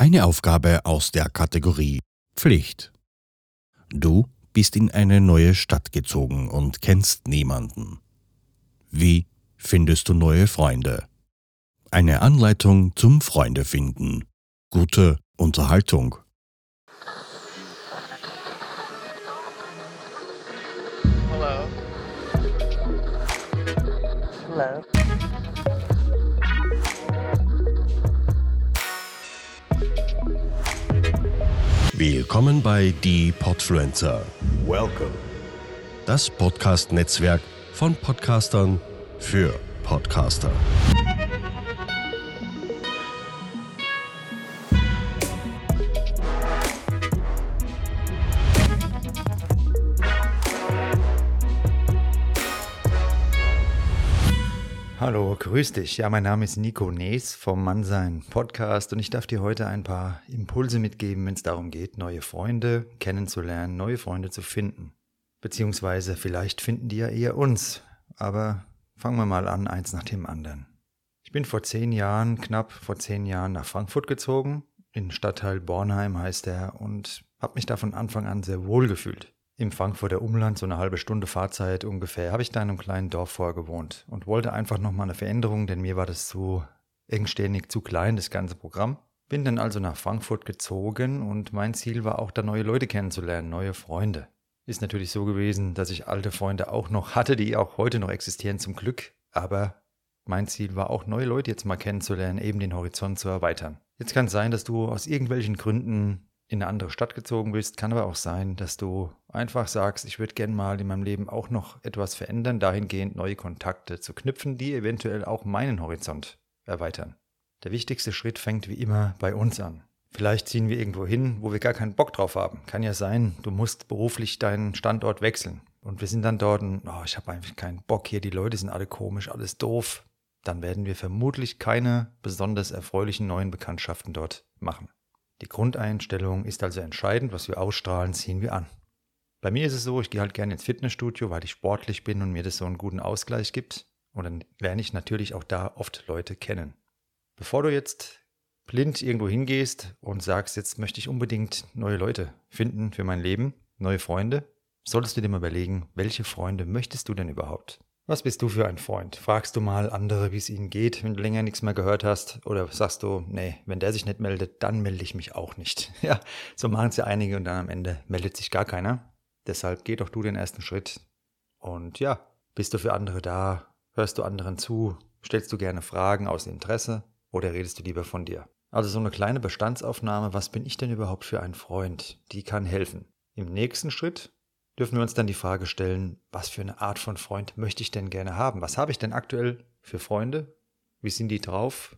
Eine Aufgabe aus der Kategorie Pflicht. Du bist in eine neue Stadt gezogen und kennst niemanden. Wie findest du neue Freunde? Eine Anleitung zum Freundefinden. Gute Unterhaltung. Hello. Hello. Willkommen bei Die Podfluencer. Welcome. Das Podcast-Netzwerk von Podcastern für Podcaster. Hallo, grüß dich. Ja, mein Name ist Nico Nees vom Mannsein Podcast und ich darf dir heute ein paar Impulse mitgeben, wenn es darum geht, neue Freunde kennenzulernen, neue Freunde zu finden. Beziehungsweise vielleicht finden die ja eher uns. Aber fangen wir mal an, eins nach dem anderen. Ich bin vor zehn Jahren, knapp vor zehn Jahren nach Frankfurt gezogen. In Stadtteil Bornheim heißt er und habe mich da von Anfang an sehr wohl gefühlt im Frankfurter Umland, so eine halbe Stunde Fahrzeit ungefähr, habe ich da in einem kleinen Dorf vorgewohnt und wollte einfach nochmal eine Veränderung, denn mir war das zu engständig, zu klein, das ganze Programm. Bin dann also nach Frankfurt gezogen und mein Ziel war auch, da neue Leute kennenzulernen, neue Freunde. Ist natürlich so gewesen, dass ich alte Freunde auch noch hatte, die auch heute noch existieren zum Glück, aber mein Ziel war auch, neue Leute jetzt mal kennenzulernen, eben den Horizont zu erweitern. Jetzt kann es sein, dass du aus irgendwelchen Gründen in eine andere Stadt gezogen bist. Kann aber auch sein, dass du einfach sagst, ich würde gern mal in meinem Leben auch noch etwas verändern, dahingehend neue Kontakte zu knüpfen, die eventuell auch meinen Horizont erweitern. Der wichtigste Schritt fängt wie immer bei uns an. Vielleicht ziehen wir irgendwo hin, wo wir gar keinen Bock drauf haben. Kann ja sein, du musst beruflich deinen Standort wechseln. Und wir sind dann dort und oh, ich habe einfach keinen Bock hier, die Leute sind alle komisch, alles doof. Dann werden wir vermutlich keine besonders erfreulichen neuen Bekanntschaften dort machen. Die Grundeinstellung ist also entscheidend, was wir ausstrahlen, ziehen wir an. Bei mir ist es so, ich gehe halt gerne ins Fitnessstudio, weil ich sportlich bin und mir das so einen guten Ausgleich gibt. Und dann lerne ich natürlich auch da oft Leute kennen. Bevor du jetzt blind irgendwo hingehst und sagst, jetzt möchte ich unbedingt neue Leute finden für mein Leben, neue Freunde, solltest du dir mal überlegen, welche Freunde möchtest du denn überhaupt? Was bist du für ein Freund? Fragst du mal andere, wie es ihnen geht, wenn du länger nichts mehr gehört hast? Oder sagst du, nee, wenn der sich nicht meldet, dann melde ich mich auch nicht. Ja, so machen es ja einige und dann am Ende meldet sich gar keiner. Deshalb geh doch du den ersten Schritt. Und ja, bist du für andere da? Hörst du anderen zu? Stellst du gerne Fragen aus Interesse? Oder redest du lieber von dir? Also so eine kleine Bestandsaufnahme, was bin ich denn überhaupt für ein Freund? Die kann helfen. Im nächsten Schritt dürfen wir uns dann die Frage stellen, was für eine Art von Freund möchte ich denn gerne haben? Was habe ich denn aktuell für Freunde? Wie sind die drauf?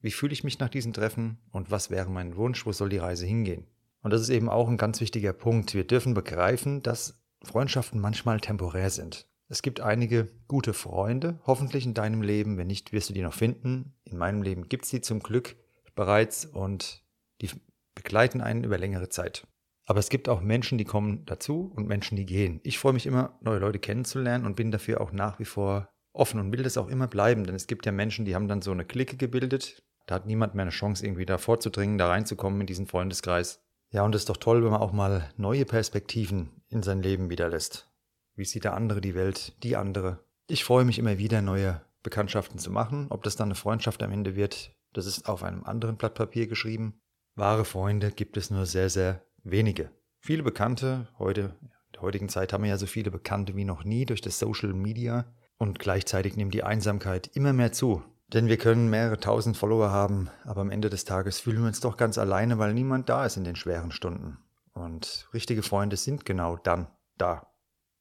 Wie fühle ich mich nach diesen Treffen? Und was wäre mein Wunsch? Wo soll die Reise hingehen? Und das ist eben auch ein ganz wichtiger Punkt. Wir dürfen begreifen, dass Freundschaften manchmal temporär sind. Es gibt einige gute Freunde, hoffentlich in deinem Leben. Wenn nicht, wirst du die noch finden. In meinem Leben gibt es die zum Glück bereits und die begleiten einen über längere Zeit. Aber es gibt auch Menschen, die kommen dazu und Menschen, die gehen. Ich freue mich immer, neue Leute kennenzulernen und bin dafür auch nach wie vor offen und will das auch immer bleiben. Denn es gibt ja Menschen, die haben dann so eine Clique gebildet. Da hat niemand mehr eine Chance, irgendwie da vorzudringen, da reinzukommen in diesen Freundeskreis. Ja, und es ist doch toll, wenn man auch mal neue Perspektiven in sein Leben wieder lässt. Wie sieht der andere die Welt, die andere? Ich freue mich immer wieder, neue Bekanntschaften zu machen. Ob das dann eine Freundschaft am Ende wird, das ist auf einem anderen Blatt Papier geschrieben. Wahre Freunde gibt es nur sehr, sehr wenige. Viele Bekannte, heute, in der heutigen Zeit haben wir ja so viele Bekannte wie noch nie durch das Social Media und gleichzeitig nimmt die Einsamkeit immer mehr zu. Denn wir können mehrere tausend Follower haben, aber am Ende des Tages fühlen wir uns doch ganz alleine, weil niemand da ist in den schweren Stunden. Und richtige Freunde sind genau dann da.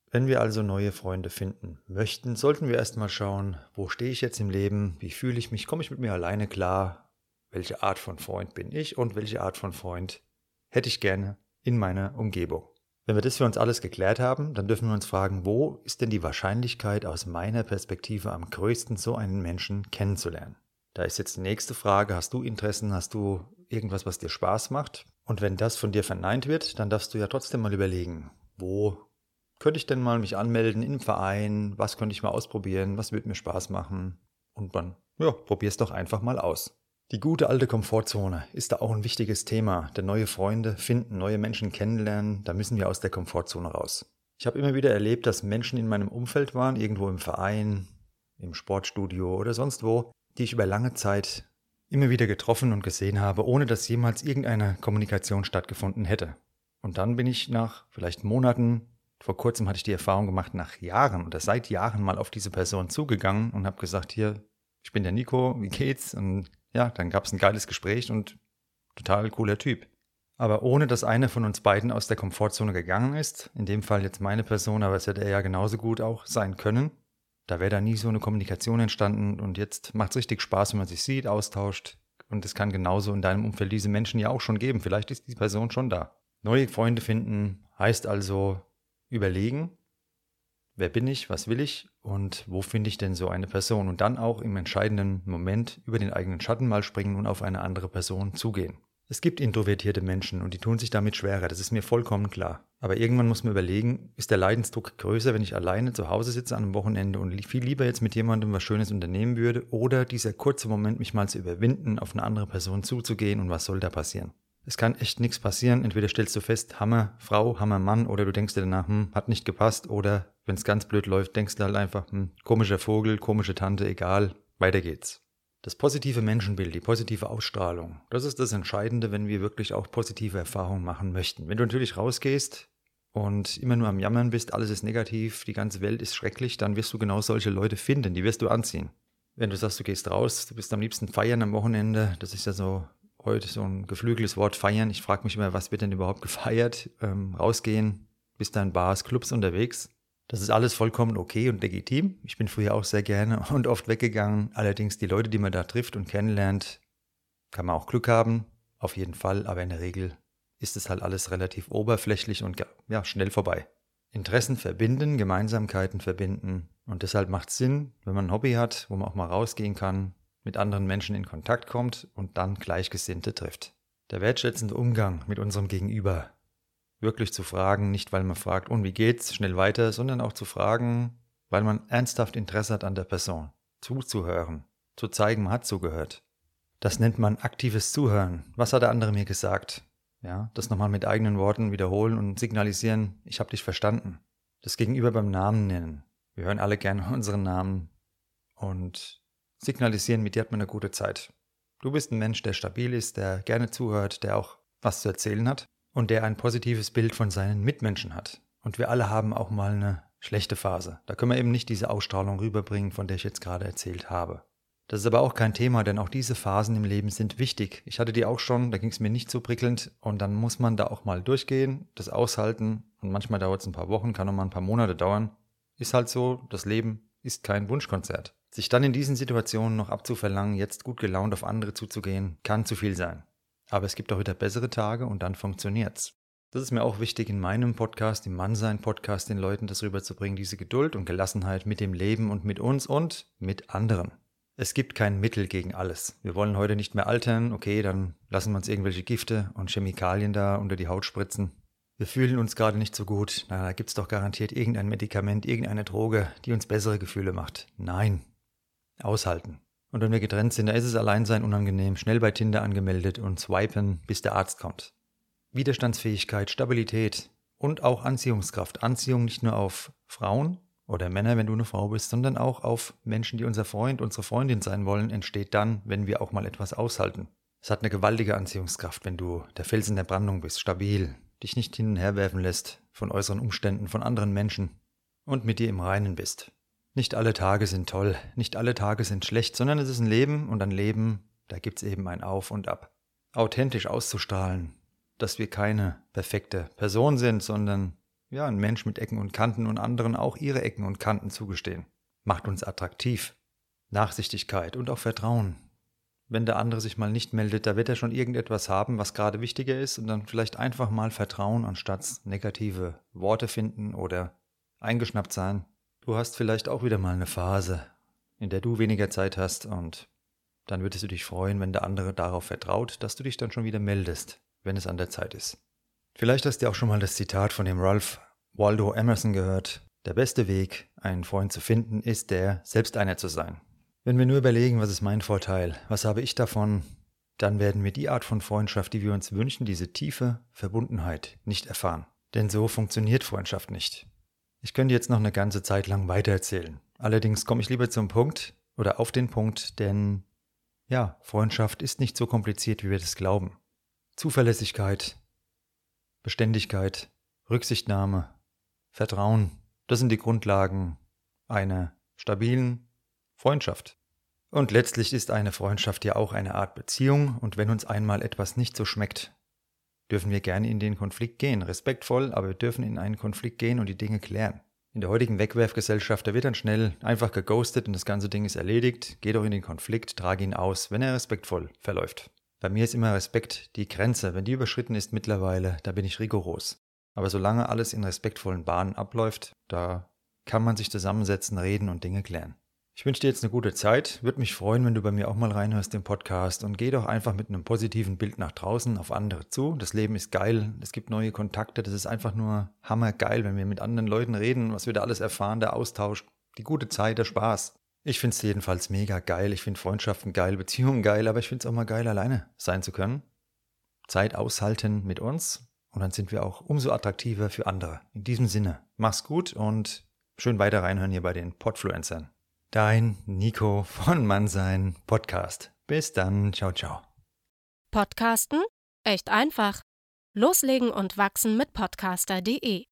Wenn wir also neue Freunde finden möchten, sollten wir erstmal schauen, wo stehe ich jetzt im Leben, wie fühle ich mich, komme ich mit mir alleine klar, welche Art von Freund bin ich und welche Art von Freund hätte ich gerne in meiner Umgebung. Wenn wir das für uns alles geklärt haben, dann dürfen wir uns fragen, wo ist denn die Wahrscheinlichkeit aus meiner Perspektive am größten, so einen Menschen kennenzulernen? Da ist jetzt die nächste Frage, hast du Interessen, hast du irgendwas, was dir Spaß macht? Und wenn das von dir verneint wird, dann darfst du ja trotzdem mal überlegen, wo könnte ich denn mal mich anmelden im Verein, was könnte ich mal ausprobieren, was würde mir Spaß machen? Und dann, ja, probier's doch einfach mal aus. Die gute alte Komfortzone ist da auch ein wichtiges Thema. Denn neue Freunde finden, neue Menschen kennenlernen, da müssen wir aus der Komfortzone raus. Ich habe immer wieder erlebt, dass Menschen in meinem Umfeld waren, irgendwo im Verein, im Sportstudio oder sonst wo, die ich über lange Zeit immer wieder getroffen und gesehen habe, ohne dass jemals irgendeine Kommunikation stattgefunden hätte. Und dann bin ich nach vielleicht Monaten, vor kurzem hatte ich die Erfahrung gemacht, nach Jahren oder seit Jahren mal auf diese Person zugegangen und habe gesagt, hier, ich bin der Nico, wie geht's? Und ja, dann gab es ein geiles Gespräch und total cooler Typ. Aber ohne dass einer von uns beiden aus der Komfortzone gegangen ist, in dem Fall jetzt meine Person, aber es hätte er ja genauso gut auch sein können, da wäre da nie so eine Kommunikation entstanden und jetzt macht es richtig Spaß, wenn man sich sieht, austauscht und es kann genauso in deinem Umfeld diese Menschen ja auch schon geben. Vielleicht ist die Person schon da. Neue Freunde finden heißt also überlegen, wer bin ich, was will ich und wo finde ich denn so eine Person und dann auch im entscheidenden Moment über den eigenen Schatten mal springen und auf eine andere Person zugehen. Es gibt introvertierte Menschen und die tun sich damit schwerer, das ist mir vollkommen klar. Aber irgendwann muss man überlegen, ist der Leidensdruck größer, wenn ich alleine zu Hause sitze an einem Wochenende und viel lieber jetzt mit jemandem was Schönes unternehmen würde oder dieser kurze Moment, mich mal zu überwinden, auf eine andere Person zuzugehen und was soll da passieren? Es kann echt nichts passieren. Entweder stellst du fest, Hammer Frau, Hammer Mann, oder du denkst dir danach, hm, hat nicht gepasst, oder wenn es ganz blöd läuft, denkst du halt einfach, hm, komischer Vogel, komische Tante, egal, weiter geht's. Das positive Menschenbild, die positive Ausstrahlung, das ist das Entscheidende, wenn wir wirklich auch positive Erfahrungen machen möchten. Wenn du natürlich rausgehst und immer nur am Jammern bist, alles ist negativ, die ganze Welt ist schrecklich, dann wirst du genau solche Leute finden, die wirst du anziehen. Wenn du sagst, du gehst raus, du bist am liebsten feiern am Wochenende, das ist ja so heute so ein geflügeltes Wort feiern. Ich frage mich immer, was wird denn überhaupt gefeiert? Ähm, rausgehen, bist da in Bars, Clubs unterwegs. Das ist alles vollkommen okay und legitim. Ich bin früher auch sehr gerne und oft weggegangen. Allerdings die Leute, die man da trifft und kennenlernt, kann man auch Glück haben, auf jeden Fall, aber in der Regel ist es halt alles relativ oberflächlich und ja, schnell vorbei. Interessen verbinden, Gemeinsamkeiten verbinden und deshalb macht es Sinn, wenn man ein Hobby hat, wo man auch mal rausgehen kann, mit anderen Menschen in Kontakt kommt und dann Gleichgesinnte trifft. Der wertschätzende Umgang mit unserem Gegenüber wirklich zu fragen, nicht weil man fragt, und wie geht's, schnell weiter, sondern auch zu fragen, weil man ernsthaft Interesse hat an der Person, zuzuhören, zu zeigen, man hat zugehört. Das nennt man aktives Zuhören. Was hat der andere mir gesagt? Ja, das nochmal mit eigenen Worten wiederholen und signalisieren, ich habe dich verstanden. Das Gegenüber beim Namen nennen. Wir hören alle gerne unseren Namen und signalisieren, mit dir hat man eine gute Zeit. Du bist ein Mensch, der stabil ist, der gerne zuhört, der auch was zu erzählen hat und der ein positives Bild von seinen Mitmenschen hat. Und wir alle haben auch mal eine schlechte Phase. Da können wir eben nicht diese Ausstrahlung rüberbringen, von der ich jetzt gerade erzählt habe. Das ist aber auch kein Thema, denn auch diese Phasen im Leben sind wichtig. Ich hatte die auch schon, da ging es mir nicht so prickelnd und dann muss man da auch mal durchgehen, das aushalten und manchmal dauert es ein paar Wochen, kann auch mal ein paar Monate dauern. Ist halt so, das Leben ist kein Wunschkonzert. Sich dann in diesen Situationen noch abzuverlangen, jetzt gut gelaunt auf andere zuzugehen, kann zu viel sein. Aber es gibt auch wieder bessere Tage und dann funktioniert's. Das ist mir auch wichtig in meinem Podcast, im Mannsein-Podcast, den Leuten das rüberzubringen, diese Geduld und Gelassenheit mit dem Leben und mit uns und mit anderen. Es gibt kein Mittel gegen alles. Wir wollen heute nicht mehr altern, okay, dann lassen wir uns irgendwelche Gifte und Chemikalien da unter die Haut spritzen. Wir fühlen uns gerade nicht so gut. Na, da gibt's doch garantiert irgendein Medikament, irgendeine Droge, die uns bessere Gefühle macht. Nein. Aushalten. Und wenn wir getrennt sind, da ist es Alleinsein unangenehm, schnell bei Tinder angemeldet und swipen, bis der Arzt kommt. Widerstandsfähigkeit, Stabilität und auch Anziehungskraft. Anziehung nicht nur auf Frauen oder Männer, wenn du eine Frau bist, sondern auch auf Menschen, die unser Freund, unsere Freundin sein wollen, entsteht dann, wenn wir auch mal etwas aushalten. Es hat eine gewaltige Anziehungskraft, wenn du der Fels in der Brandung bist, stabil, dich nicht hin und her werfen lässt von äußeren Umständen, von anderen Menschen und mit dir im Reinen bist. Nicht alle Tage sind toll, nicht alle Tage sind schlecht, sondern es ist ein Leben und ein Leben, da gibt es eben ein Auf und Ab. Authentisch auszustrahlen, dass wir keine perfekte Person sind, sondern ja, ein Mensch mit Ecken und Kanten und anderen auch ihre Ecken und Kanten zugestehen. Macht uns attraktiv. Nachsichtigkeit und auch Vertrauen. Wenn der andere sich mal nicht meldet, da wird er schon irgendetwas haben, was gerade wichtiger ist und dann vielleicht einfach mal Vertrauen anstatt negative Worte finden oder eingeschnappt sein. Du hast vielleicht auch wieder mal eine Phase, in der du weniger Zeit hast und dann würdest du dich freuen, wenn der andere darauf vertraut, dass du dich dann schon wieder meldest, wenn es an der Zeit ist. Vielleicht hast du auch schon mal das Zitat von dem Ralph Waldo Emerson gehört. Der beste Weg, einen Freund zu finden, ist der, selbst einer zu sein. Wenn wir nur überlegen, was ist mein Vorteil, was habe ich davon, dann werden wir die Art von Freundschaft, die wir uns wünschen, diese tiefe Verbundenheit nicht erfahren. Denn so funktioniert Freundschaft nicht. Ich könnte jetzt noch eine ganze Zeit lang weitererzählen. Allerdings komme ich lieber zum Punkt oder auf den Punkt, denn ja, Freundschaft ist nicht so kompliziert, wie wir das glauben. Zuverlässigkeit, Beständigkeit, Rücksichtnahme, Vertrauen, das sind die Grundlagen einer stabilen Freundschaft. Und letztlich ist eine Freundschaft ja auch eine Art Beziehung, und wenn uns einmal etwas nicht so schmeckt, dürfen wir gerne in den Konflikt gehen, respektvoll, aber wir dürfen in einen Konflikt gehen und die Dinge klären. In der heutigen Wegwerfgesellschaft, da wird dann schnell einfach geghostet und das ganze Ding ist erledigt. Geh doch in den Konflikt, trage ihn aus, wenn er respektvoll verläuft. Bei mir ist immer Respekt die Grenze. Wenn die überschritten ist mittlerweile, da bin ich rigoros. Aber solange alles in respektvollen Bahnen abläuft, da kann man sich zusammensetzen, reden und Dinge klären. Ich wünsche dir jetzt eine gute Zeit. Würde mich freuen, wenn du bei mir auch mal reinhörst im Podcast und geh doch einfach mit einem positiven Bild nach draußen auf andere zu. Das Leben ist geil. Es gibt neue Kontakte. Das ist einfach nur hammergeil, wenn wir mit anderen Leuten reden, was wir da alles erfahren, der Austausch, die gute Zeit, der Spaß. Ich finde es jedenfalls mega geil. Ich finde Freundschaften geil, Beziehungen geil, aber ich finde es auch mal geil, alleine sein zu können. Zeit aushalten mit uns und dann sind wir auch umso attraktiver für andere. In diesem Sinne, mach's gut und schön weiter reinhören hier bei den Podfluencern. Dein Nico von Mannsein Podcast. Bis dann. Ciao, ciao. Podcasten? Echt einfach. Loslegen und wachsen mit podcaster.de